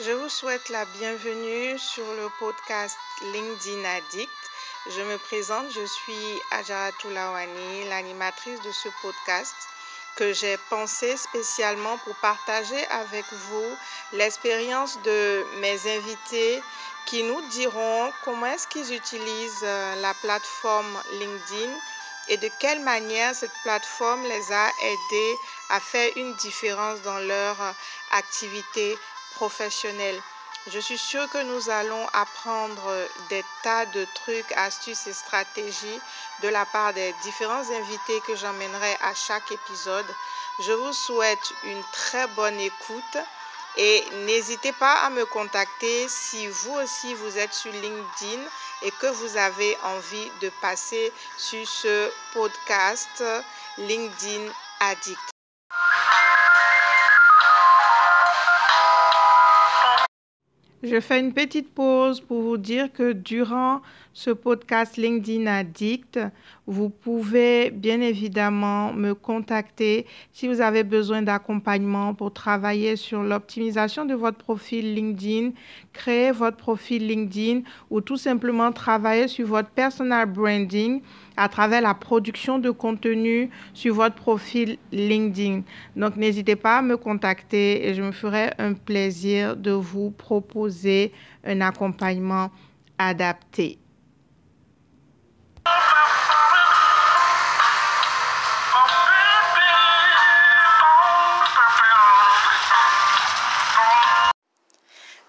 Je vous souhaite la bienvenue sur le podcast LinkedIn Addict. Je me présente, je suis Ajara Toulawani, l'animatrice de ce podcast que j'ai pensé spécialement pour partager avec vous l'expérience de mes invités qui nous diront comment est-ce qu'ils utilisent euh, la plateforme LinkedIn et de quelle manière cette plateforme les a aidés à faire une différence dans leur activité professionnelle. Je suis sûre que nous allons apprendre des tas de trucs, astuces et stratégies de la part des différents invités que j'emmènerai à chaque épisode. Je vous souhaite une très bonne écoute et n'hésitez pas à me contacter si vous aussi vous êtes sur LinkedIn et que vous avez envie de passer sur ce podcast LinkedIn Addict. Je fais une petite pause pour vous dire que durant ce podcast LinkedIn Addict, vous pouvez bien évidemment me contacter si vous avez besoin d'accompagnement pour travailler sur l'optimisation de votre profil LinkedIn, créer votre profil LinkedIn ou tout simplement travailler sur votre personal branding à travers la production de contenu sur votre profil LinkedIn. Donc n'hésitez pas à me contacter et je me ferai un plaisir de vous proposer un accompagnement adapté.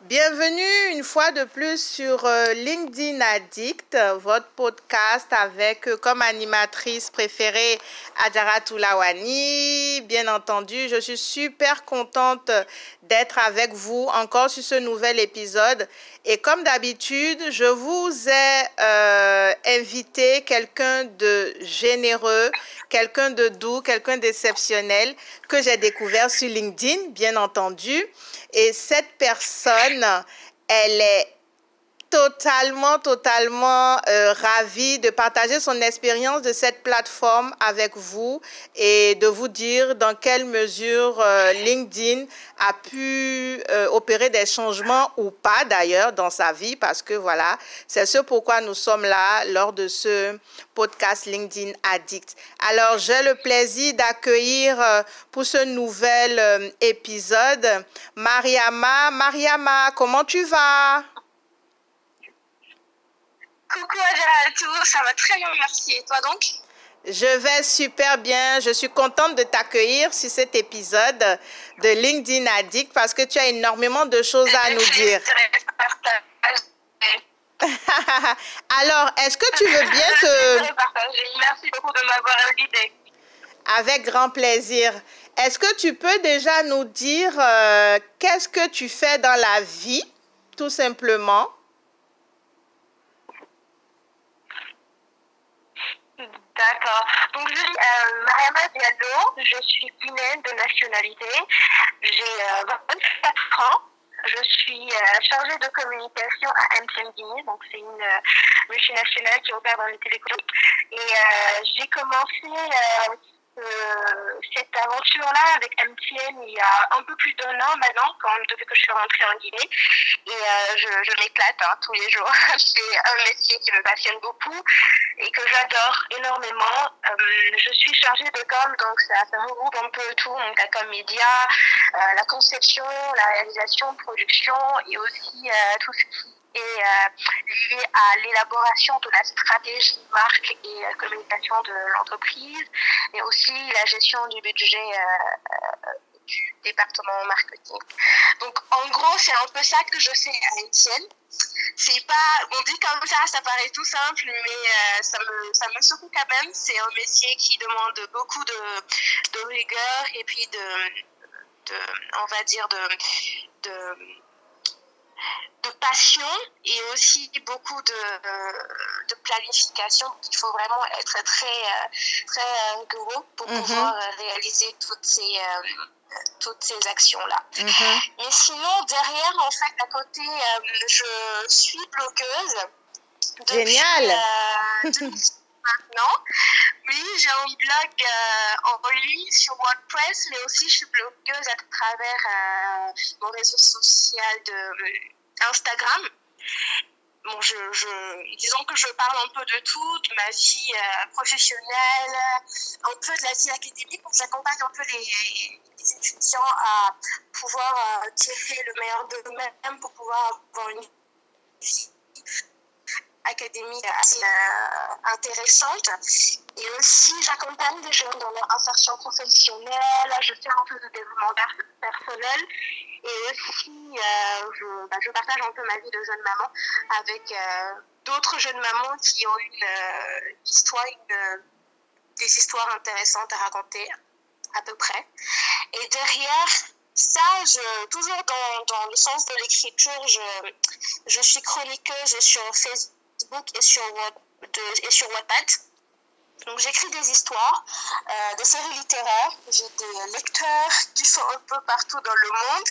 Bienvenue une fois de plus sur euh, LinkedIn Addict, votre podcast avec euh, comme animatrice préférée Adjara Toulawani. Bien entendu, je suis super contente d'être avec vous encore sur ce nouvel épisode. Et comme d'habitude, je vous ai euh, invité quelqu'un de généreux, quelqu'un de doux, quelqu'un d'exceptionnel que j'ai découvert sur LinkedIn, bien entendu. Et cette personne, elle est totalement, totalement euh, ravie de partager son expérience de cette plateforme avec vous et de vous dire dans quelle mesure euh, LinkedIn a pu euh, opérer des changements ou pas d'ailleurs dans sa vie parce que voilà, c'est ce pourquoi nous sommes là lors de ce podcast LinkedIn Addict. Alors, j'ai le plaisir d'accueillir pour ce nouvel épisode Mariama. Mariama, comment tu vas? Coucou à tous, ça va très bien, merci. Et toi donc? Je vais super bien. Je suis contente de t'accueillir sur cet épisode de LinkedIn Addict parce que tu as énormément de choses à nous dire. Alors, est-ce que tu veux bien te... Merci beaucoup de m'avoir invité. Avec grand plaisir. Est-ce que tu peux déjà nous dire euh, qu'est-ce que tu fais dans la vie, tout simplement? D'accord. Donc, je suis euh, je suis guinéenne de nationalité. J'ai 24 euh, ans. Je suis euh, chargée de communication à MTN Guinée, donc c'est une multinationale qui opère dans les télécoms. Et j'ai commencé euh, cette aventure-là avec MTN il y a un peu plus d'un an maintenant, quand depuis que je suis rentrée en Guinée. Et euh, je, m'éclate hein, tous les jours. C'est un métier qui me passionne beaucoup et que j'adore énormément. Euh, je suis chargée de com, donc ça, regroupe un peu tout, donc la com média, la conception, la réalisation, production et aussi tout ce qui et euh, lié à l'élaboration de la stratégie marque et euh, communication de l'entreprise, mais aussi la gestion du budget euh, du département marketing. Donc en gros, c'est un peu ça que je fais à Etienne. C'est pas, on dit comme ça, ça paraît tout simple, mais ça me, ça me secoue quand même. C'est un métier qui demande beaucoup de, de rigueur et puis de, de on va dire de de passion et aussi beaucoup de, euh, de planification. Il faut vraiment être très, euh, très rigoureux pour mhm. pouvoir réaliser toutes ces, euh, toutes ces actions-là. Mhm. Mais sinon, derrière, en fait, à côté, je suis blogueuse. Génial! maintenant. Oui, j'ai un blog euh, en ligne sur WordPress, mais aussi je suis blogueuse à travers euh, mon réseau social de euh, Instagram. Bon, je, disons que je parle un peu de tout, de ma vie professionnelle, un peu de la vie académique. J'accompagne un peu les, les, étudiants à pouvoir tirer le meilleur d'eux-mêmes pour pouvoir avoir une vie académique assez euh, intéressante. Et aussi, j'accompagne des jeunes dans leur insertion professionnelle, je fais un peu de développement personnel. Et aussi, euh, je, bah, je, partage un peu ma vie de jeune maman avec euh, d'autres jeunes mamans qui ont une histoire, une, des histoires intéressantes à raconter, à peu près. Et derrière ça, je, toujours dans, dans le sens de l'écriture, je, je suis chroniqueuse sur Facebook et sur, et sur Wattpad. Donc j'écris des histoires, euh, des séries littéraires. J'ai des lecteurs qui sont un peu partout dans le monde,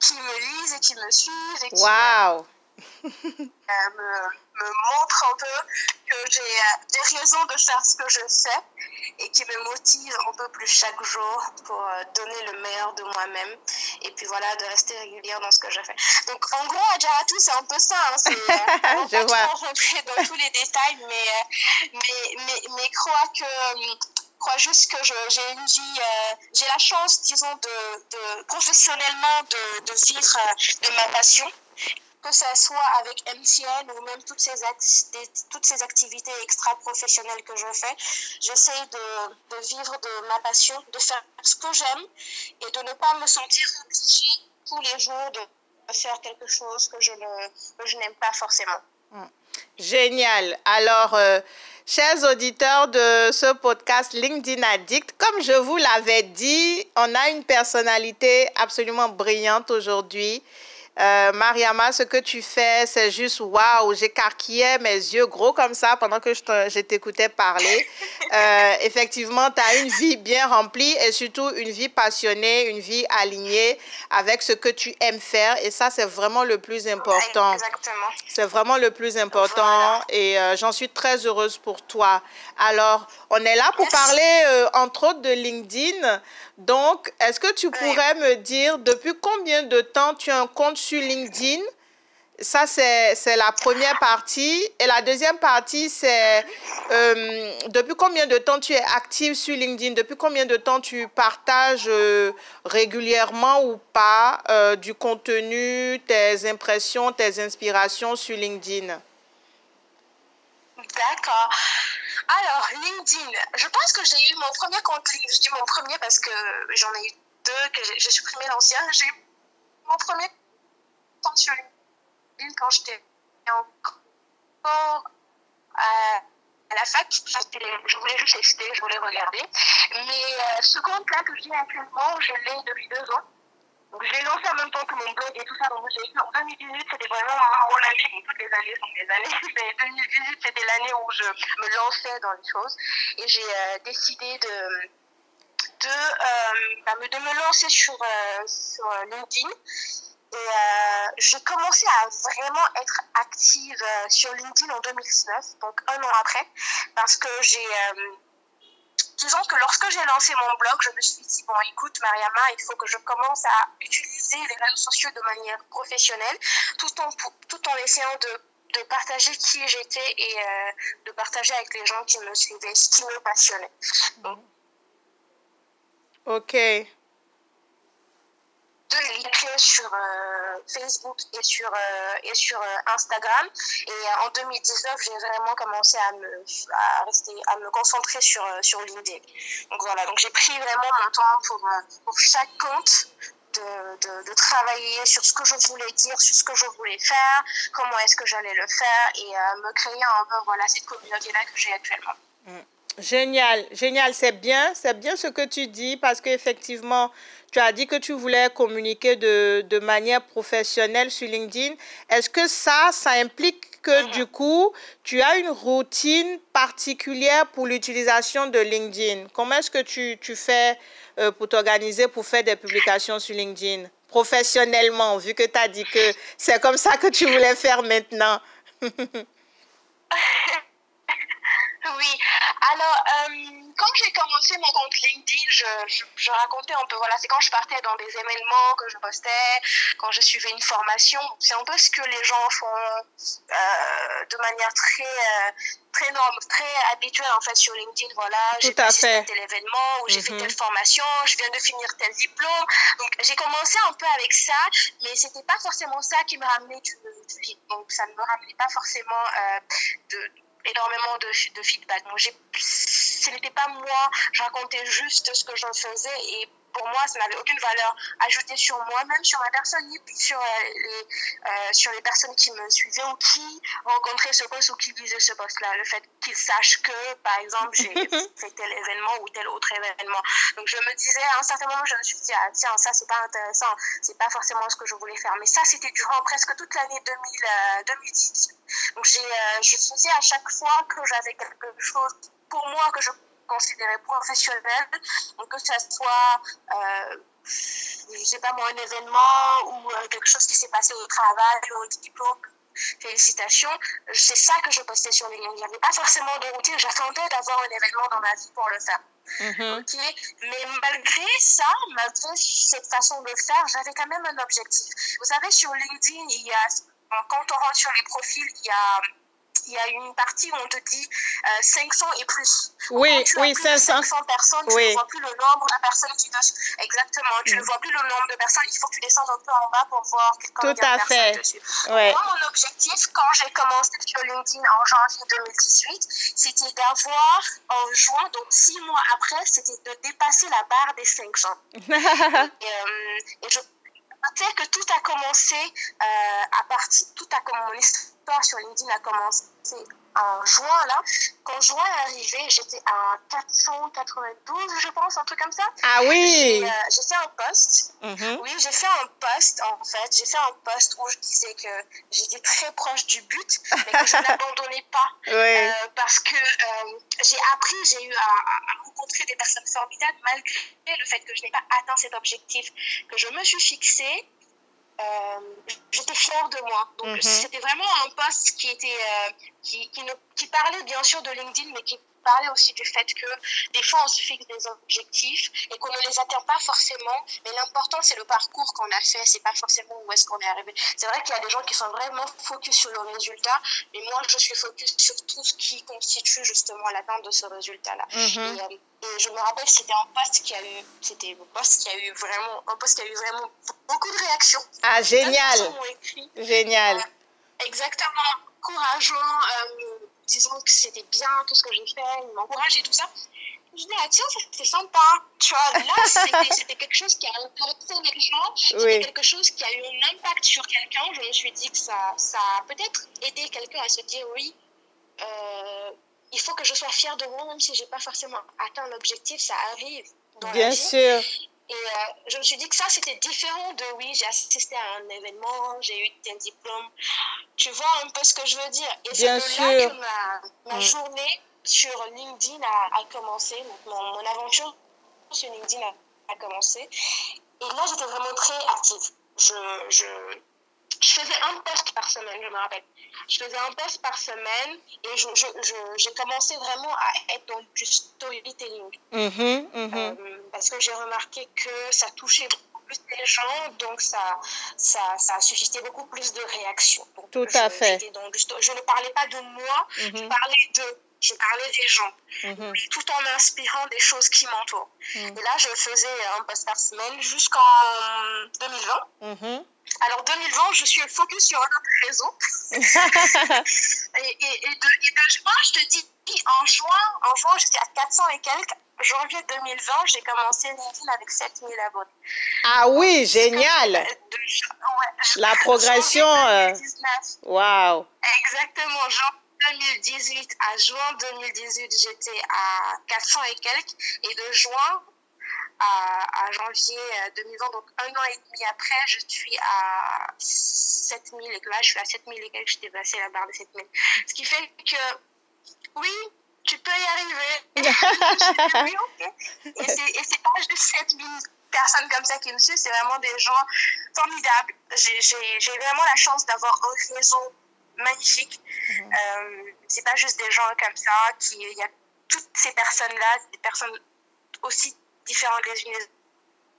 qui me lisent et qui me suivent. Et wow. Euh, me, me, montre un peu que j'ai euh, des raisons de faire ce que je fais et qui me motive un peu plus chaque jour pour euh, donner le meilleur de moi-même et puis voilà de rester régulière dans ce que je fais. Donc en gros Adjaratou c'est un peu ça, hein, c'est je pas rentrer dans tous les détails mais mais mais, mais crois que crois juste que j'ai une vie, j'ai la chance, disons, de, de professionnellement de, de vivre de ma passion que ce soit avec MCN ou même toutes ces, toutes ces activités extra-professionnelles que je fais, j'essaie de, de, vivre de ma passion, de faire ce que j'aime et de ne pas me sentir obligée tous les jours de faire quelque chose que je n'aime pas forcément. Hmm. Génial. Alors, euh, chers auditeurs de ce podcast LinkedIn Addict, comme je vous l'avais dit, on a une personnalité absolument brillante aujourd'hui. Euh, Mariama, ce que tu fais, c'est juste waouh, j'écarquillais mes yeux gros comme ça pendant que je t'écoutais parler. Euh, effectivement, tu as une vie bien remplie et surtout une vie passionnée, une vie alignée avec ce que tu aimes faire et ça, c'est vraiment le plus important. Exactement. C'est vraiment le plus important et euh, j'en suis très heureuse pour toi. Alors, on est là pour parler entre autres de LinkedIn. Donc, est-ce que tu pourrais me dire depuis combien de temps tu as un compte sur LinkedIn? Ça, c'est la première partie. Et la deuxième partie, c'est euh, depuis combien de temps tu es active sur LinkedIn? Depuis combien de temps tu partages euh, régulièrement ou pas du contenu, tes impressions, tes inspirations sur LinkedIn? D'accord. Alors, LinkedIn, je pense que j'ai eu mon premier compte LinkedIn. Je dis mon premier parce que j'en ai eu deux, que j'ai supprimé l'ancien. J'ai eu mon premier compte sur LinkedIn quand j'étais encore à, la fac. Je voulais juste tester, je voulais regarder. Mais euh, ce compte-là que j'ai actuellement, je l'ai depuis deux ans. Donc, je l'ai lancé en même temps que mon blog et tout ça. Donc, j'ai écrit en 2018, c'était vraiment mon année. Bon, toutes les années sont des années, mais 2018, c'était l'année où je me lançais dans les choses. Et j'ai euh, décidé de, de, euh, bah, de me lancer sur, euh, LinkedIn. Et j'ai commencé à vraiment être active sur LinkedIn en 2019, donc un an après, parce que j'ai disons que lorsque j'ai lancé mon blog, je me suis dit, bon, écoute, Mariama, il faut que je commence à utiliser les réseaux sociaux de manière professionnelle, tout en, tout en essayant de, de partager qui j'étais et euh, de partager avec les gens qui me suivaient, ce qui me passionnait. Ok de l'écrire sur euh, Facebook et sur, euh, et sur euh, Instagram. Et en 2019, j'ai vraiment commencé à me, à rester, à me concentrer sur, sur LinkedIn. Donc voilà, donc j'ai pris vraiment mon temps pour, pour chaque compte de, de, travailler sur ce que je voulais dire, sur ce que je voulais faire, comment est-ce que j'allais le faire et me créer un peu voilà, cette communauté-là que j'ai actuellement. Mm. Génial, génial, c'est bien, c'est bien ce que tu dis parce qu'effectivement, tu as dit que tu voulais communiquer de, de manière professionnelle sur LinkedIn. Est-ce que ça, ça implique que mhm. du coup, tu as une routine particulière pour l'utilisation de LinkedIn? Comment est-ce que tu, tu fais euh, pour t'organiser, pour faire des publications sur LinkedIn? Professionnellement, vu que tu as dit que c'est comme ça que tu voulais faire maintenant Oui, alors euh, quand j'ai commencé mon compte LinkedIn, je, je, je, racontais un peu, voilà, c'est quand je partais dans des événements que je postais, quand je suivais une formation, c'est un peu ce que les gens font euh, de manière très euh, très norme, très habituelle en fait sur LinkedIn. Voilà, j'ai fait tel événement ou j'ai fait telle mhm. formation, je viens de finir tel diplôme. Donc j'ai commencé un peu avec ça, mais c'était pas forcément ça qui me ramenait du, du Donc ça ne me ramenait pas forcément euh, de énormément de, de feedback. Donc, ce n'était pas moi, je racontais juste ce que j'en faisais et pour moi, ça n'avait aucune valeur ajoutée sur moi, même sur ma personne, ni sur euh, les, euh, sur les personnes qui me suivaient ou qui rencontraient ce poste ou qui visaient ce poste-là. Le fait qu'ils sachent que, par exemple, j'ai fait tel événement ou tel autre événement. Donc, je me disais, à un certain moment, je me suis dit, ah, tiens, ça, c'est pas intéressant, c'est pas forcément ce que je voulais faire. Mais ça, c'était durant presque toute l'année 2010. Euh, Donc, j'ai, je faisais à chaque fois que j'avais quelque chose pour moi que je considéré professionnel, donc que ça soit, euh, je sais pas moi, un événement ou euh, quelque chose qui s'est passé au travail ou au diplôme, félicitations, c'est ça que je postais sur lignes. Il n'y avait pas forcément de routine, j'attendais d'avoir un événement dans ma vie pour le faire. Mm-hmm. Mais malgré ça, malgré cette façon de faire, j'avais quand même un objectif. Vous savez, sur LinkedIn, il y a, quand on rentre sur les profils, il y a il y a une partie où on te dit 500 euh, et plus. Oui, oui, 500. 500 personnes, tu ne vois plus le nombre de personnes qui dessus. Exactement, tu ne mm. vois plus le nombre de personnes. Il faut que tu descendes un peu en bas pour voir combien Tout à fait. dessus. Moi, mon objectif, quand j'ai commencé sur LinkedIn en janvier 2018, c'était d'avoir en juin, donc six mois après, c'était de dépasser la barre des 500. et, euh, et je sais que tout a commencé euh, à partir, tout a commencé sur LinkedIn a commencé en juin, là. Quand juin est arrivé, j'étais à 492, je pense, un truc comme ça. Ah oui! J'ai euh, fait un post. Mm-hmm. Oui, j'ai fait un post, en fait. J'ai fait un post où je disais que j'étais très proche du but, mais que je n'abandonnais pas. Euh, parce que euh, j'ai appris, j'ai eu à, rencontrer des personnes formidables malgré le fait que je n'ai pas atteint cet objectif que je me suis fixé. Euh, j'étais fière de moi. Donc, mhm. c'était vraiment un poste qui était, euh, qui, qui, ne, qui parlait bien sûr de LinkedIn, mais qui parlait aussi du fait que des fois on se fixe des objectifs et qu'on ne les atteint pas forcément, mais l'important c'est le parcours qu'on a fait, c'est pas forcément où est-ce qu'on est arrivé. C'est vrai qu'il y a des gens qui sont vraiment focus sur le résultat, mais moi je suis focus sur tout ce qui constitue justement l'atteinte de ce résultat-là. Mhm. Euh, et, je me rappelle c'était un poste qui a eu, c'était un poste qui a eu vraiment, un poste qui a eu vraiment beaucoup de réactions. Ah génial. Génial. exactement, encourageant. Euh, disant que c'était bien tout ce que j'ai fait, il m'encourage et tout ça. Je dis, ah tiens, c'était sympa. Tu vois, là, c'était quelque chose qui a intéressé les gens, c'était quelque chose qui a eu un impact sur quelqu'un. Je me suis dit que ça, ça a peut-être aidé quelqu'un à se dire, oui, euh, il faut que je sois fière de moi, même si je n'ai pas forcément atteint l'objectif, ça arrive. Dans Bien sûr. Et euh, je me suis dit que ça, c'était différent de oui, j'ai assisté à un événement, j'ai eu un diplôme. Tu vois un peu ce que je veux dire. Et c'est de là que ma, ma mm. journée sur LinkedIn a, a commencé. mon, mon, aventure sur LinkedIn a, a commencé. Et là, j'étais vraiment très active. Je, je, je faisais un post par semaine, je me rappelle. Je faisais un post par semaine et j'ai je, je, commencé vraiment à être dans du storytelling. Mm-hmm. Euh, parce que j'ai remarqué que ça touchait beaucoup plus les gens, donc ça, ça, ça suscitait beaucoup plus de réactions. Tout à fait. je ne parlais pas de moi, je mm-hmm. parlais de je parlais des gens, tout en inspirant des choses qui m'entourent. Et là, je faisais un post par semaine jusqu'en 2020. Alors 2020, je suis focus sur un autre réseau. et, et, et, de, juin, je te dis, en juin, en juin j'étais à 400 et quelques. Janvier 2020, j'ai commencé LinkedIn avec 7000 abonnés. Ah oui, génial! La progression. Waouh! Wow. Exactement. Janvier 2018 à juin 2018, j'étais à 400 et quelques. Et de juin à, janvier 2020, euh, donc un an et demi après, je suis à 7000 et là, je suis à 7000 et quelques, je dépassé la barre de 7000. Ce qui fait que, oui, tu peux y arriver. et c'est pas juste 7000 personnes comme ça qui me suivent, c'est vraiment des gens formidables. J'ai vraiment la chance d'avoir un réseau magnifique. Mhm. Euh, c'est pas juste des gens comme ça, qui, il y a toutes ces personnes-là, des personnes aussi différentes les unes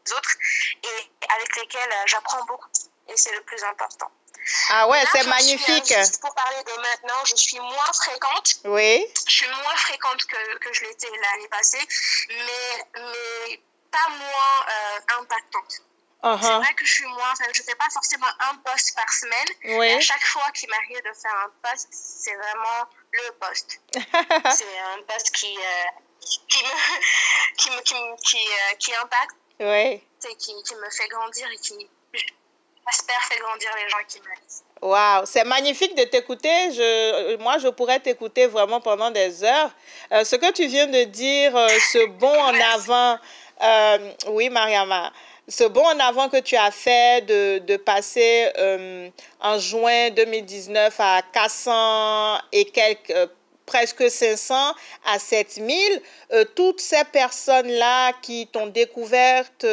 des autres, et avec lesquelles euh, j'apprends beaucoup. Et c'est le plus important. Ah ouais, c'est magnifique. juste pour parler de maintenant, je suis moins fréquente. Oui. Je suis moins fréquente que, que je l'étais l'année passée, mais, mais pas moins euh, impactante. Uh-huh. C'est vrai que je suis moins, je ne fais pas forcément un post par semaine. Oui. à chaque fois qu'il m'arrive de faire un post, c'est vraiment le post. c'est un post qui, euh, qui, me, qui, me, qui, euh, qui, impacte. Oui. Qui, qui me fait grandir et qui, j'espère, fait grandir les gens qui me lisent. C'est magnifique de t'écouter. Je, moi, je pourrais t'écouter vraiment pendant des heures. Euh, ce que tu viens de dire, ce bond en avant, oui, Mariama, ce bon en avant que tu as fait de, de passer euh, en juin 2019 à 400 et quelques, euh, presque 500 à 7000, euh, toutes ces personnes-là qui t'ont découverte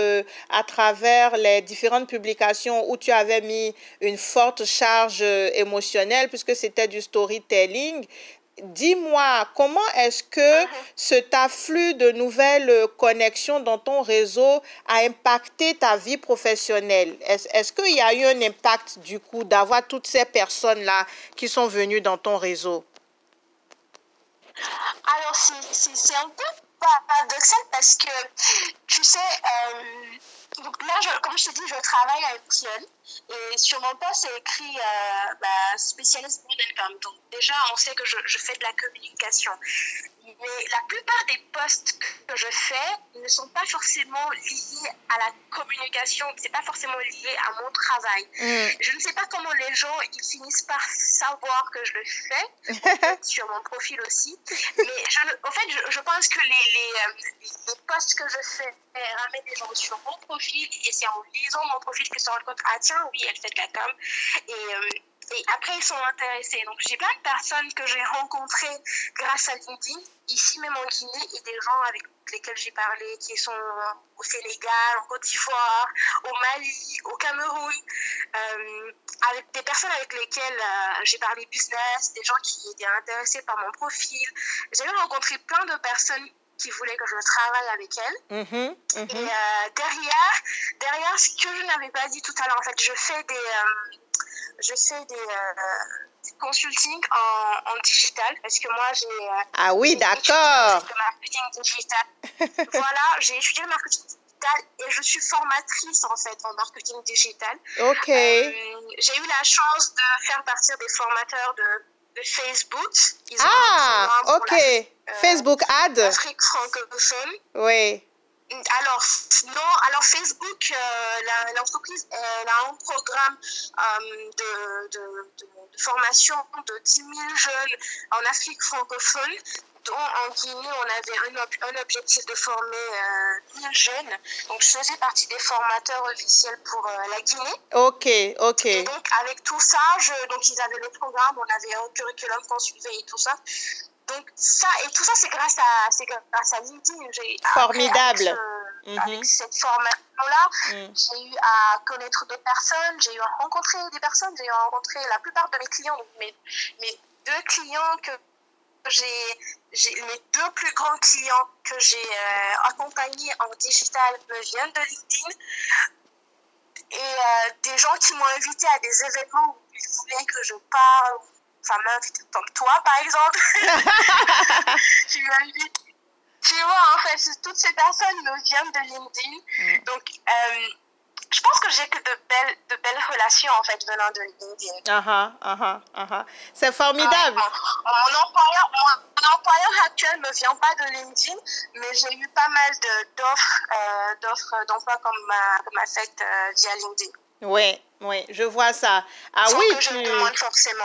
à travers les différentes publications où tu avais mis une forte charge émotionnelle puisque c'était du storytelling, Dis-moi, comment est-ce que uh-huh. cet afflux de nouvelles connexions dans ton réseau a impacté ta vie professionnelle? Est-ce qu'il y a eu un impact du coup d'avoir toutes ces personnes-là qui sont venues dans ton réseau? Alors, c'est un peu paradoxal parce que, tu sais, euh, donc là, je, comme je te dis, je travaille à Epsilon. Et sur mon poste, c'est écrit euh, bah, spécialiste com. Donc déjà, on sait que je, je, fais de la communication. Mais la plupart des postes que je fais ne sont pas forcément liés à la communication, c'est pas forcément lié à mon travail. Mm. Je ne sais pas comment les gens ils finissent par savoir que je le fais, sur mon profil aussi. Mais je, en fait, je, je pense que les, les, euh, les, postes que je fais ramènent des gens sur mon profil et c'est en lisant mon profil qu'ils se rendent compte, ah tiens, oui, elle fait de la com. Et, euh, et après, ils sont intéressés. Donc, j'ai plein de personnes que j'ai rencontrées grâce à LinkedIn, ici même en Guinée, et des gens avec lesquels j'ai parlé, qui sont au Sénégal, en Côte d'Ivoire, au Mali, au Cameroun, euh, avec des personnes avec lesquelles euh, j'ai parlé business, des gens qui étaient intéressés par mon profil. J'ai rencontré plein de personnes qui voulaient que je travaille avec elles. Mm-hmm, mm-hmm. Et euh, derrière, derrière, ce que je n'avais pas dit tout à l'heure, en fait, je fais des je fais des, euh, consulting en, en, digital parce que moi j'ai. Euh, ah oui, d'accord. marketing digital. voilà, j'ai étudié le marketing digital et je suis formatrice en fait en marketing digital. Ok. Euh, j'ai eu la chance de faire partir des formateurs de, de Facebook. ah, ok. Facebook Ad. Afrique francophone. Oui. Alors, non, alors Facebook, euh, l'entreprise, elle a un programme euh, de, de, de, formation de 10 000 jeunes en Afrique francophone dont en Guinée, on avait un, un objectif de former euh, 1000 jeunes. Donc, je faisais partie des formateurs officiels pour euh, la Guinée. Ok, ok. Et donc, avec tout ça, je, donc ils avaient le programme, on avait un curriculum qu'on suivait et tout ça. Donc ça et tout ça c'est grâce à c'est grâce à LinkedIn. Formidable. Avec, avec, cette formation là, mm. j'ai eu à connaître d'autres personnes, j'ai eu à rencontrer des personnes, j'ai eu à rencontrer la plupart de mes clients, donc mes, mes deux clients que j'ai mes deux plus grands clients que j'ai euh, accompagnés en digital me viennent de LinkedIn et euh, des gens qui m'ont invité à des événements où ils voulaient que je parle ça m'invite comme toi, par exemple. tu m'invites. Tu vois, en fait, toutes ces personnes me viennent de LinkedIn. Mm. Donc, euh, je pense que j'ai que de belles, de belles relations, en fait, venant de LinkedIn. Uh -huh, uh -huh, uh -huh. C'est formidable. mon, employeur, mon, employeur actuel ne vient pas de LinkedIn, mais j'ai eu pas mal d'offres euh, d'offres d'emploi comme ma, comme ma fête euh, via LinkedIn. Oui, oui, je vois ça. Ah sans oui, que je demande forcément.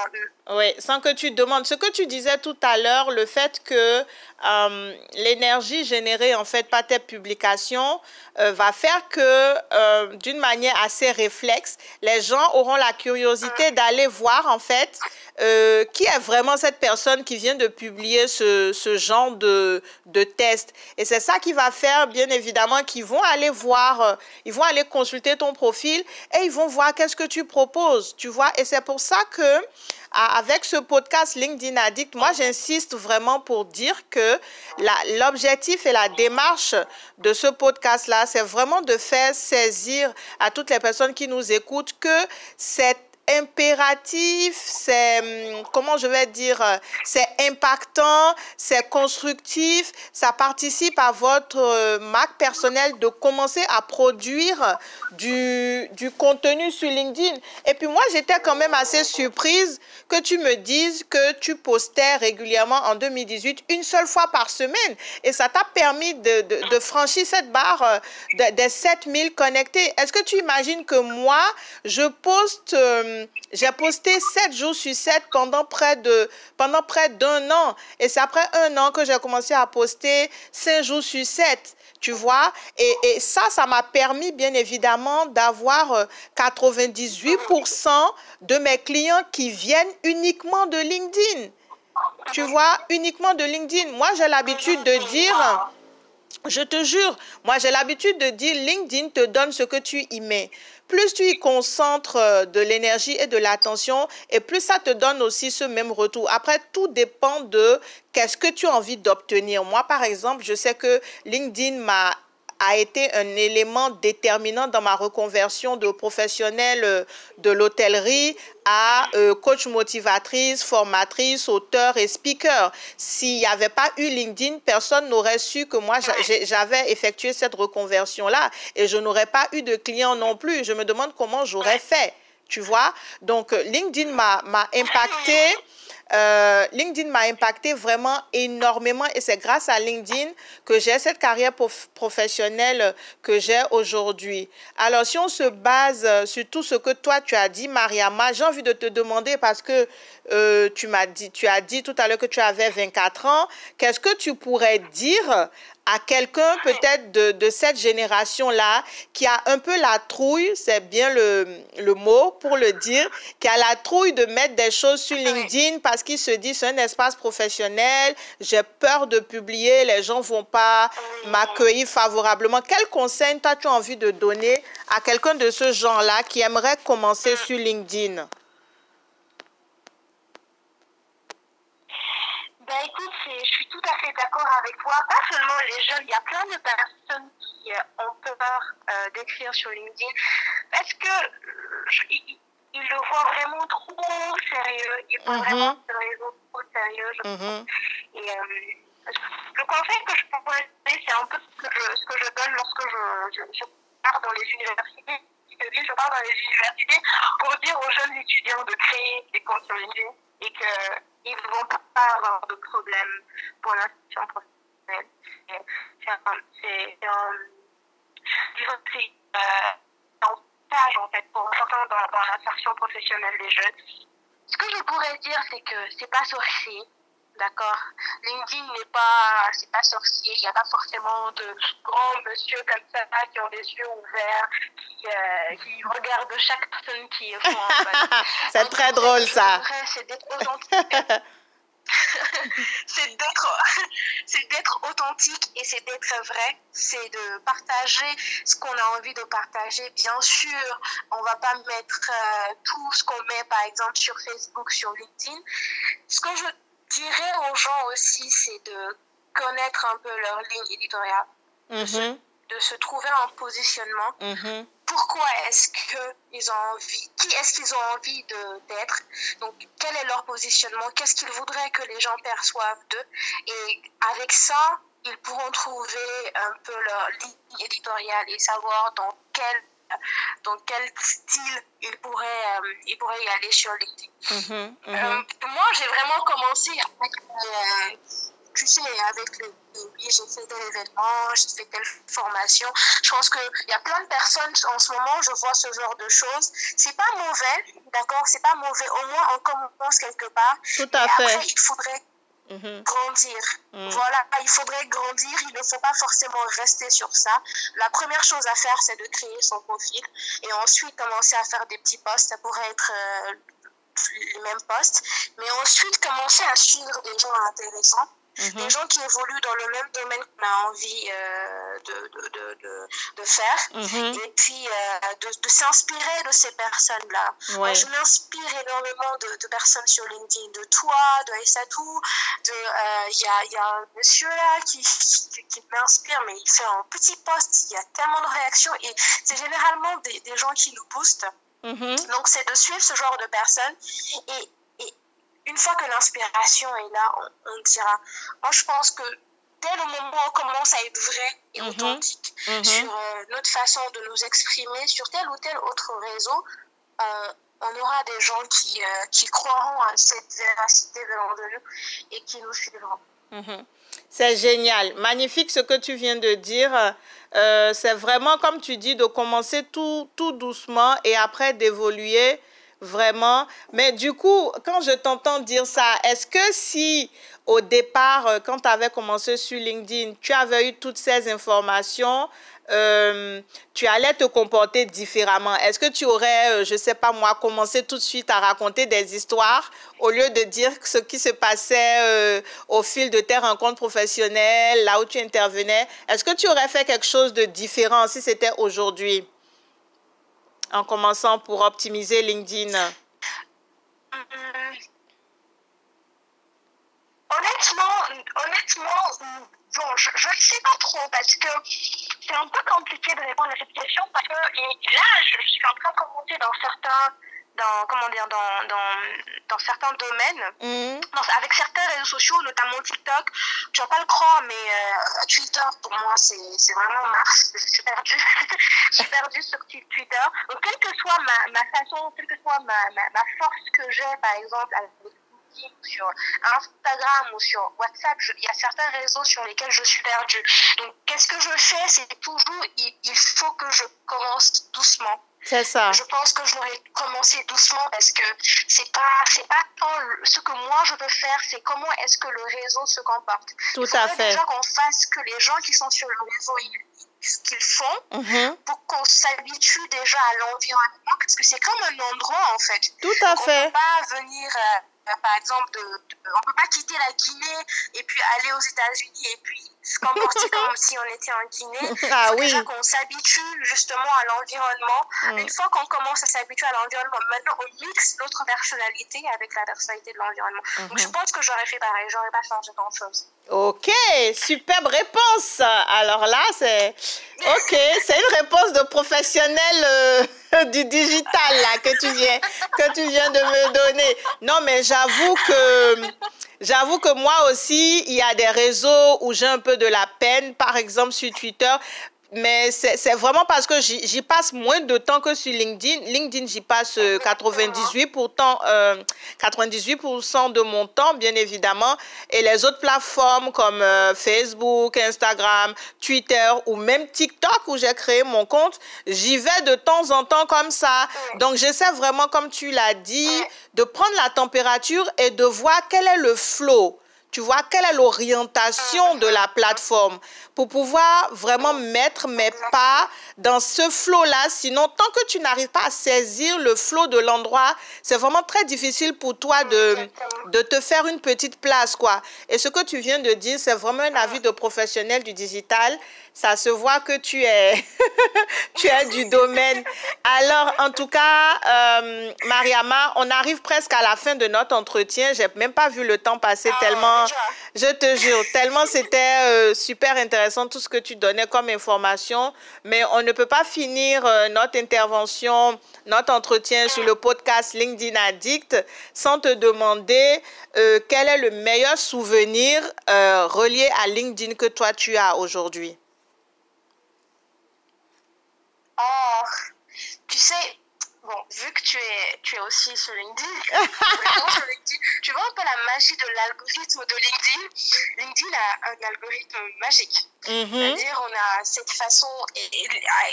Oui, sans que tu demandes. Ce que tu disais tout à l'heure, le fait que euh, l'énergie générée en fait par tes publications euh, va faire que, euh, d'une manière assez réflexe, les gens auront la curiosité mm. d'aller voir en fait qui est vraiment cette personne qui vient de publier ce, ce genre de, de test. Et c'est ça qui va faire, bien évidemment, qu'ils vont aller voir, ils vont aller consulter ton profil et ils vont voir qu'est-ce que tu proposes, tu vois. Et c'est pour ça que avec ce podcast LinkedIn Addict, moi j'insiste vraiment pour dire que l'objectif et la démarche de ce podcast-là, c'est vraiment de faire saisir à toutes les personnes qui nous écoutent que cette impératif, c'est, hum, comment je vais dire, euh, c'est impactant, c'est constructif, ça participe à votre euh, marque personnelle de commencer à produire du, du contenu sur LinkedIn. Et puis moi, j'étais quand même assez surprise que tu me dises que tu postais régulièrement en 2018 une seule fois par semaine. Et ça t'a permis de, de, de, franchir cette barre euh, des 7000 connectés. Est-ce que tu imagines que moi, je poste j'ai posté 7 jours sur 7 pendant près de pendant près d'un an. Et c'est après un an que j'ai commencé à poster 5 jours sur 7. Tu vois, et, et ça, ça m'a permis bien évidemment d'avoir 98% euh, de mes clients qui viennent uniquement de LinkedIn. Tu vois, uniquement de LinkedIn. Moi, j'ai l'habitude de dire, je te jure, moi j'ai l'habitude de dire LinkedIn te donne ce que tu y mets plus tu y concentres euh, de l'énergie et de l'attention, et plus ça te donne aussi ce même retour. Après, tout dépend de qu'est-ce que tu as envie d'obtenir. Moi, par exemple, je sais que LinkedIn m'a a été un élément déterminant dans ma reconversion de professionnelle euh, de l'hôtellerie à euh, coach motivatrice, formatrice, auteur et speaker. S'il n'y avait pas eu LinkedIn, personne n'aurait su que moi, j'avais effectué cette reconversion-là et je n'aurais pas eu de clients non plus. Je me demande comment j'aurais fait, tu vois. Donc, LinkedIn m'a impacté euh, LinkedIn m'a impacté vraiment énormément et c'est grâce à LinkedIn que j'ai cette carrière professionnelle que j'ai aujourd'hui. Alors, si on se base sur tout ce que toi tu as dit, Mariama, j'ai envie de te demander parce que euh, tu m'as dit, tu as dit tout à l'heure que tu avais 24 ans, qu'est-ce que tu pourrais dire à quelqu'un peut-être de, de, cette génération-là qui a un peu la trouille, c'est bien le, le, mot pour le dire, qui a la trouille de mettre des choses sur LinkedIn parce qu'il se dit c'est un espace professionnel, j'ai peur de publier, les gens vont pas m'accueillir favorablement. Quel conseil toi tu as envie de donner à quelqu'un de ce genre-là qui aimerait commencer sur LinkedIn? Ben écoute, je suis tout à fait d'accord avec toi. Pas seulement les jeunes, il y a plein de personnes qui euh, ont peur euh, d'écrire sur LinkedIn parce que euh, ils, le voient vraiment trop sérieux. Ils voient mm -hmm. vraiment ce réseau trop sérieux, je mm-hmm. Et le conseil que je pourrais donner, c'est un peu ce que, je, ce que je donne lorsque je, je, je pars dans les universités. Je pars dans les universités pour dire aux jeunes étudiants de créer des comptes sur LinkedIn et qu'ils ne vont pas avoir de problème pour l'institution professionnelle. C'est un, stage en fait pour dans, dans l'insertion professionnelle des jeunes. Ce que je pourrais dire, c'est que c'est pas sorcier D'accord LinkedIn n'est pas, c'est pas sorcier. Il n'y a pas forcément de grands monsieur comme ça qui ont des yeux ouverts, qui, euh, qui regardent chaque personne qui font. c'est très drôle ça. C'est d'être authentique. c'est d'être c'est d'être authentique et c'est d'être vrai c'est de partager ce qu'on a envie de partager bien sûr on va pas mettre euh, tout ce qu'on met par exemple sur Facebook sur LinkedIn ce que je dirais aux gens aussi, c'est de connaître un peu leur ligne éditoriale, de, se, mm-hmm. trouver un positionnement. Mm-hmm. Pourquoi est-ce qu'ils ont envie, qui est-ce qu'ils ont envie d'être? Donc, quel est leur positionnement? Qu'est-ce qu'ils voudraient que les gens perçoivent d'eux? Et avec ça, ils pourront trouver un peu leur ligne éditoriale et savoir dans quel dans quel style il pourrait, euh, il pourrait y aller sur LinkedIn. Mm-hmm, mm-hmm. Euh, moi, j'ai vraiment commencé avec, euh, tu sais, avec le oui, j'ai fait tel événement, j'ai fait telle formation. Je pense qu'il y a plein de personnes en ce moment, je vois ce genre de choses. C'est pas mauvais, d'accord C'est pas mauvais. Au moins, on commence quelque part. Tout à fait. Après, il faudrait Mhm. Grandir. Mhm. Voilà, il faudrait grandir, il ne faut pas forcément rester sur ça. La première chose à faire, c'est de créer son profil et ensuite commencer à faire des petits posts. Ça pourrait être euh, les mêmes posts, mais ensuite commencer à suivre des gens intéressants mhm. des gens qui évoluent dans le même domaine qu'on a envie de, de, de, de, faire, mhm. et puis de, s'inspirer de ces personnes-là. Je m'inspire énormément de, personnes sur LinkedIn, de toi, de Aïssatou, il y, a, y a un monsieur là qui, qui, qui m'inspire, mais il fait un petit post, il y a tellement de réactions, et c'est généralement des, des gens qui nous boostent. Mm-hmm. Donc, c'est de suivre ce genre de personnes. Et une fois que l'inspiration est là, on, dira. Moi, je pense que dès le moment où on commence à être vrai et mm-hmm. authentique mm-hmm. sur euh, notre façon de nous exprimer sur tel ou tel autre réseau, euh, on aura des gens qui, euh, qui croiront à cette véracité de nous et qui nous suivront. C'est génial, magnifique ce que tu viens de dire. C'est vraiment, comme tu dis, de commencer tout, tout doucement et après d'évoluer vraiment. Mais du coup, quand je t'entends dire ça, est-ce que si au départ, euh, quand tu avais commencé sur LinkedIn, tu avais eu toutes ces informations, euh, tu allais te comporter différemment? Est-ce que tu aurais, euh, je ne sais pas moi, commencé tout de suite à raconter des histoires au lieu de dire ce qui se passait au fil de tes rencontres professionnelles, là où tu intervenais? Est-ce que tu aurais fait quelque chose de différent si c'était aujourd'hui? En commençant pour optimiser LinkedIn? Honnêtement, honnêtement, bon, je ne sais pas trop parce que c'est un peu compliqué de répondre à cette question parce que là, je, suis en train de commenter dans certains dans comment dire dans, dans, dans certains domaines mm. avec certains réseaux sociaux notamment TikTok tu vas pas le croire mais euh, Twitter pour moi c'est vraiment Mars je suis perdue je suis perdue sur Twitter donc quelle que soit ma, ma façon quelle que soit ma, ma, ma force que j'ai par exemple avec sur Instagram ou sur WhatsApp, il y a certains réseaux sur lesquels je suis perdue. Donc, qu'est-ce que je fais? C'est toujours, il, faut que je commence doucement. C'est ça. Je pense que je j'aurais commencé doucement parce que c'est pas c'est pas tant ce que moi je peux faire, c'est comment est-ce que le réseau se comporte. Tout à fait. Déjà qu'on fasse que les gens qui sont sur le réseau ce qu'ils font mm-hmm. pour qu'on s'habitue déjà à l'environnement parce que c'est comme un endroit en fait. Tout à fait. On peut pas venir euh, par exemple, de, on peut pas quitter la Guinée et puis aller aux États-Unis et puis se comporter comme si on était en Guinée. Ah oui. Déjà qu'on s'habitue justement à l'environnement. Mm. Une fois qu'on commence à s'habituer à l'environnement, maintenant on mixe notre personnalité avec la personnalité de l'environnement. Donc je mm-hmm. pense que j'aurais fait pareil, j'aurais pas changé grand-chose. Ok, superbe réponse. Alors là, c'est ok, c'est une réponse de professionnel euh, du digital là que tu viens que tu viens de me donner. Non, mais j'avoue que J'avoue que moi aussi, il y a des réseaux où j'ai un peu de la peine, par exemple sur Twitter, mais c'est vraiment parce que j'y passe moins de temps que sur LinkedIn. LinkedIn, j'y passe 98, euh, pourtant, euh, 98% de mon temps, bien évidemment. Et les autres plateformes comme euh, Facebook, Instagram, Twitter ou même TikTok où j'ai créé mon compte, j'y vais de temps en temps comme ça. Donc, j'essaie vraiment, comme tu l'as dit, de prendre la température et de voir quel est le flow tu vois, quelle est l'orientation de la plateforme pour pouvoir vraiment mettre mes pas dans ce flot-là? Sinon, tant que tu n'arrives pas à saisir le flot de l'endroit, c'est vraiment très difficile pour toi de, de te faire une petite place, quoi. Et ce que tu viens de dire, c'est vraiment un avis de professionnel du digital ça se voit que tu es, tu es du domaine. Alors, en tout cas, euh, Mariama, on arrive presque à la fin de notre entretien. J'ai même pas vu le temps passer ah, je te jure, tellement c'était euh, super intéressant tout ce que tu donnais comme information. Mais on ne peut pas finir euh, notre intervention, notre entretien sur le podcast LinkedIn Addict sans te demander quel est le meilleur souvenir relié à LinkedIn que toi tu as aujourd'hui. Oh, tu sais, bon, vu que tu es, tu es aussi sur LinkedIn, tu vois un peu la magie de l'algorithme de LinkedIn? LinkedIn a un algorithme magique. Mm-hmm. C'est-à-dire, on a cette façon,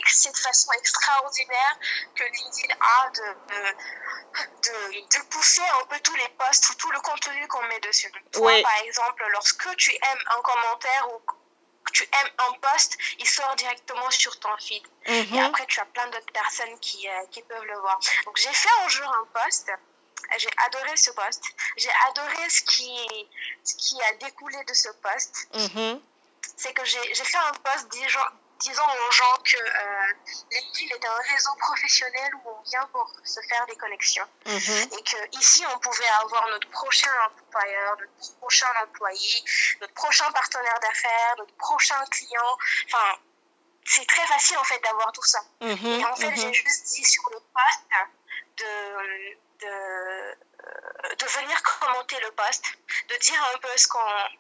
cette façon extraordinaire que LinkedIn a de, de, de, pousser un peu tous les posts ou tout le contenu qu'on met dessus. Toi, par exemple, lorsque tu aimes un commentaire ou tu aimes un post, il sort directement sur ton feed. Et mhm. après, tu as plein d'autres personnes qui, euh, qui peuvent le voir. Donc, j'ai fait un jour un post j'ai adoré ce poste. J'ai adoré ce qui, ce qui a découlé de ce poste. Mhm. C'est que j'ai fait un poste disant, disons aux gens que euh, est un réseau professionnel où on vient pour se faire des connexions. Mhm. Et que ici, on pouvait avoir notre prochain employeur, notre prochain employé, notre prochain partenaire d'affaires, notre prochain client. Enfin, c'est très facile en fait d'avoir tout ça. Mhm, Et en fait, mhm. j'ai juste dit sur le poste de, de, euh, de venir commenter le poste, de dire un peu ce, qu'on,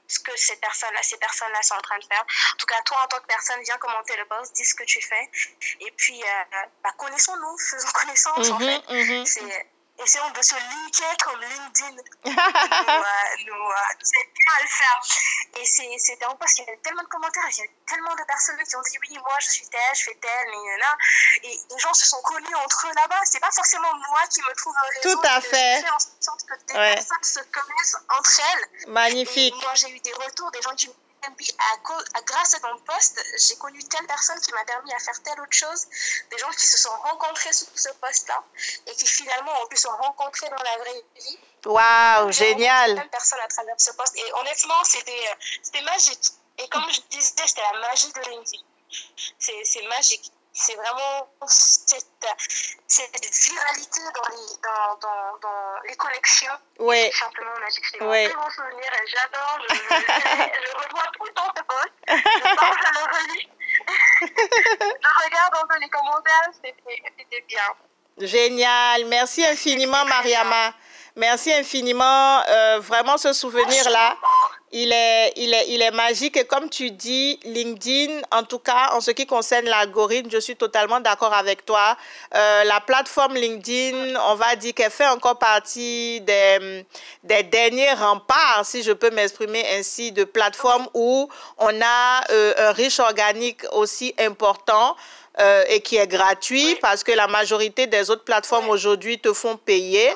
ce que ces personnes-là, ces personnes-là sont en train de faire. En tout cas, toi, en tant que personne, viens commenter le poste, dis ce que tu fais. Et puis, euh, bah, connaissons-nous, faisons connaissance, en Mhm, fait. mhm. C'est, essayons de se linker comme LinkedIn nous, euh, nous, euh, bien à le faire. Et c'est, c'était un poste, il y avait tellement de commentaires, il y avait tellement de personnes qui ont dit oui, moi je suis telle, je fais telle, et là. Et les gens se sont connus entre eux là-bas. C'est pas forcément moi qui me trouve un réseau. Tout à je fait. fais en sorte que des Ouais. personnes se connaissent entre elles. Magnifique. Et moi, j'ai eu des retours, des gens qui me à cause- à- grâce à ton poste, j'ai connu telle personne qui m'a permis à faire telle autre chose. Des gens qui se sont rencontrés sur ce poste-là et qui finalement ont pu se rencontrer dans la vraie vie. Waouh, génial. plein de personnes à travers ce poste. Et honnêtement, c'était euh, c'était magique. Et comme je disais, c'était la magie de. C'est c'est magique. C'est vraiment cette, cette viralité dans les, dans, dans, dans les connexions. Oui, C'est simplement Oui. plus bon souvenir et j'adore. Je, je, je revois tout le temps ce poste. Je pense à le relis. je regarde un peu les commentaires. C'était c'était bien. génial. Merci infiniment, Mariama. Merci infiniment. Euh, vraiment, ce souvenir-là, il est, il, est, il est magique. Et comme tu dis, LinkedIn, en tout cas, en ce qui concerne l'algorithme, je suis totalement d'accord avec toi. Euh, la plateforme LinkedIn, on va dire qu'elle fait encore partie des, des derniers remparts, si je peux m'exprimer ainsi, de plateformes où on a euh, un riche organique aussi important. euh, et qui est gratuit parce que la majorité des autres plateformes aujourd'hui te font payer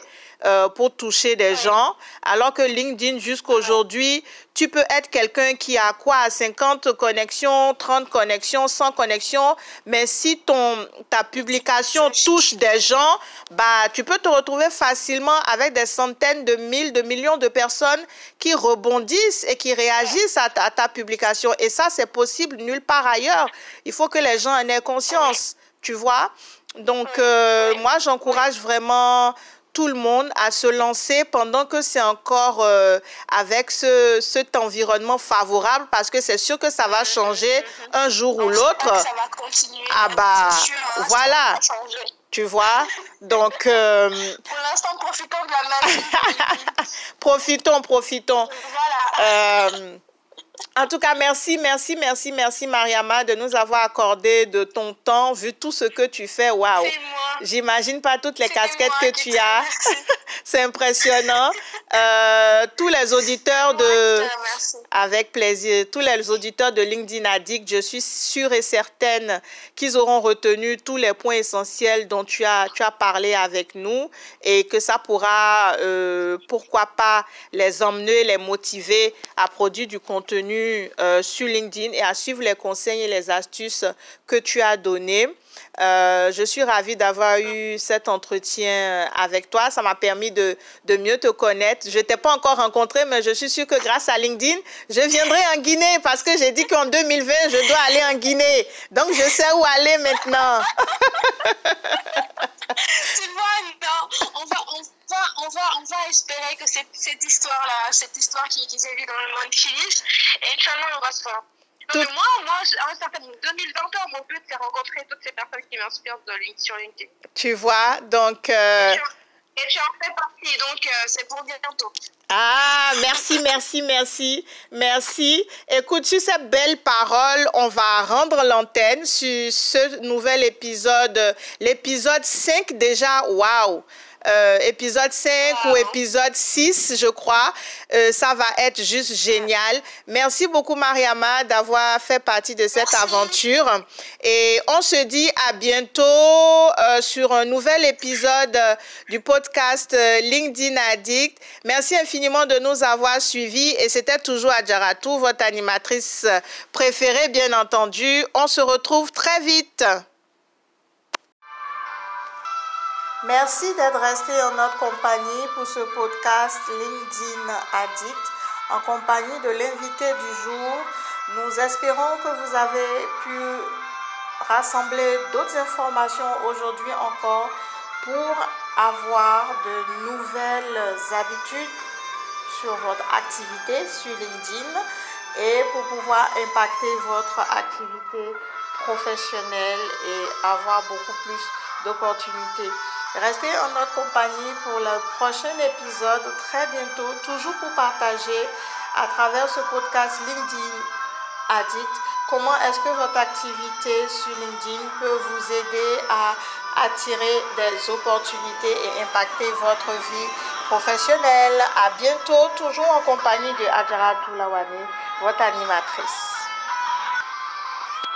euh, pour toucher des gens, alors que LinkedIn jusqu'aujourd'hui, tu peux être quelqu'un qui a quoi 50 connexions, 30 connexions, 100 connexions, mais si ton ta publication touche des gens, bah tu peux te retrouver facilement avec des centaines de mille, de millions de personnes qui rebondissent et qui réagissent à ta, à ta publication. Et ça, c'est possible nulle part ailleurs. Il faut que les gens en aient conscience, tu vois? Donc, euh, moi, j'encourage vraiment tout le monde à se lancer pendant que c'est encore euh, avec ce, cet environnement favorable parce que c'est sûr que ça va changer un jour ou On l'autre. que Ça va continuer. Ah bah, sûr, hein, ça voilà. va. Tu vois? Donc, euh, Pour l'instant, profitons de la magie. profitons, profitons. voilà. Euh, en tout cas, merci, merci, merci, merci, Mariama, de nous avoir accordé de ton temps, vu tout ce que tu fais. Waouh! J'imagine pas toutes les casquettes que tu as. C'est impressionnant. Euh, tous les auditeurs de... Avec plaisir. Tous les auditeurs de LinkedIn Addict, je suis sûre et certaine qu'ils auront retenu tous les points essentiels dont tu as, tu as parlé avec nous et que ça pourra, euh, pourquoi pas, les emmener, les motiver à produire du contenu euh, sur LinkedIn et à suivre les conseils et les astuces que tu as donnés. Euh, je suis ravie d'avoir eu cet entretien avec toi. Ça m'a permis de, de mieux te connaître. Je ne t'ai pas encore rencontré, mais je suis sûre que grâce à LinkedIn, je viendrai en Guinée parce que j'ai dit qu'en 2020, je dois aller en Guinée. Donc, je sais où aller maintenant. Tu vois, non, on va, on va, on va, on va espérer que cette, cette histoire-là, cette histoire qui, qui s'est vue dans le monde finisse. Et Inch'Allah, on va se faire. Moi, moi, fait, 2020, mon but, c'est rencontrer toutes ces personnes qui m'inspirent sur LinkedIn. Tu vois, donc... euh, Et tu en fais partie, donc euh, c'est pour bientôt. Ah, merci, merci, merci, merci. Écoute, sur ces belles paroles, on va rendre l'antenne sur ce nouvel épisode, l'épisode 5 déjà, waouh! Euh, épisode 5 ou épisode 6, je crois. Euh, ça va être juste génial. Merci beaucoup, Mariama, d'avoir fait partie de cette Merci. aventure. Et on se dit à bientôt euh, sur un nouvel épisode du podcast LinkedIn Addict. Merci infiniment de nous avoir suivis. Et c'était toujours Adjaratou, votre animatrice préférée, bien entendu. On se retrouve très vite. Merci d'être resté en notre compagnie pour ce podcast LinkedIn Addict en compagnie de l'invité du jour. Nous espérons que vous avez pu rassembler d'autres informations aujourd'hui encore pour avoir de nouvelles habitudes sur votre activité sur LinkedIn et pour pouvoir impacter votre activité professionnelle et avoir beaucoup plus d'opportunités. Restez en notre compagnie pour le prochain épisode très bientôt, toujours pour partager à travers ce podcast LinkedIn Addict comment est-ce que votre activité sur LinkedIn peut vous aider à attirer des opportunités et impacter votre vie professionnelle. À bientôt, toujours en compagnie de Adjara Toulawani, votre animatrice.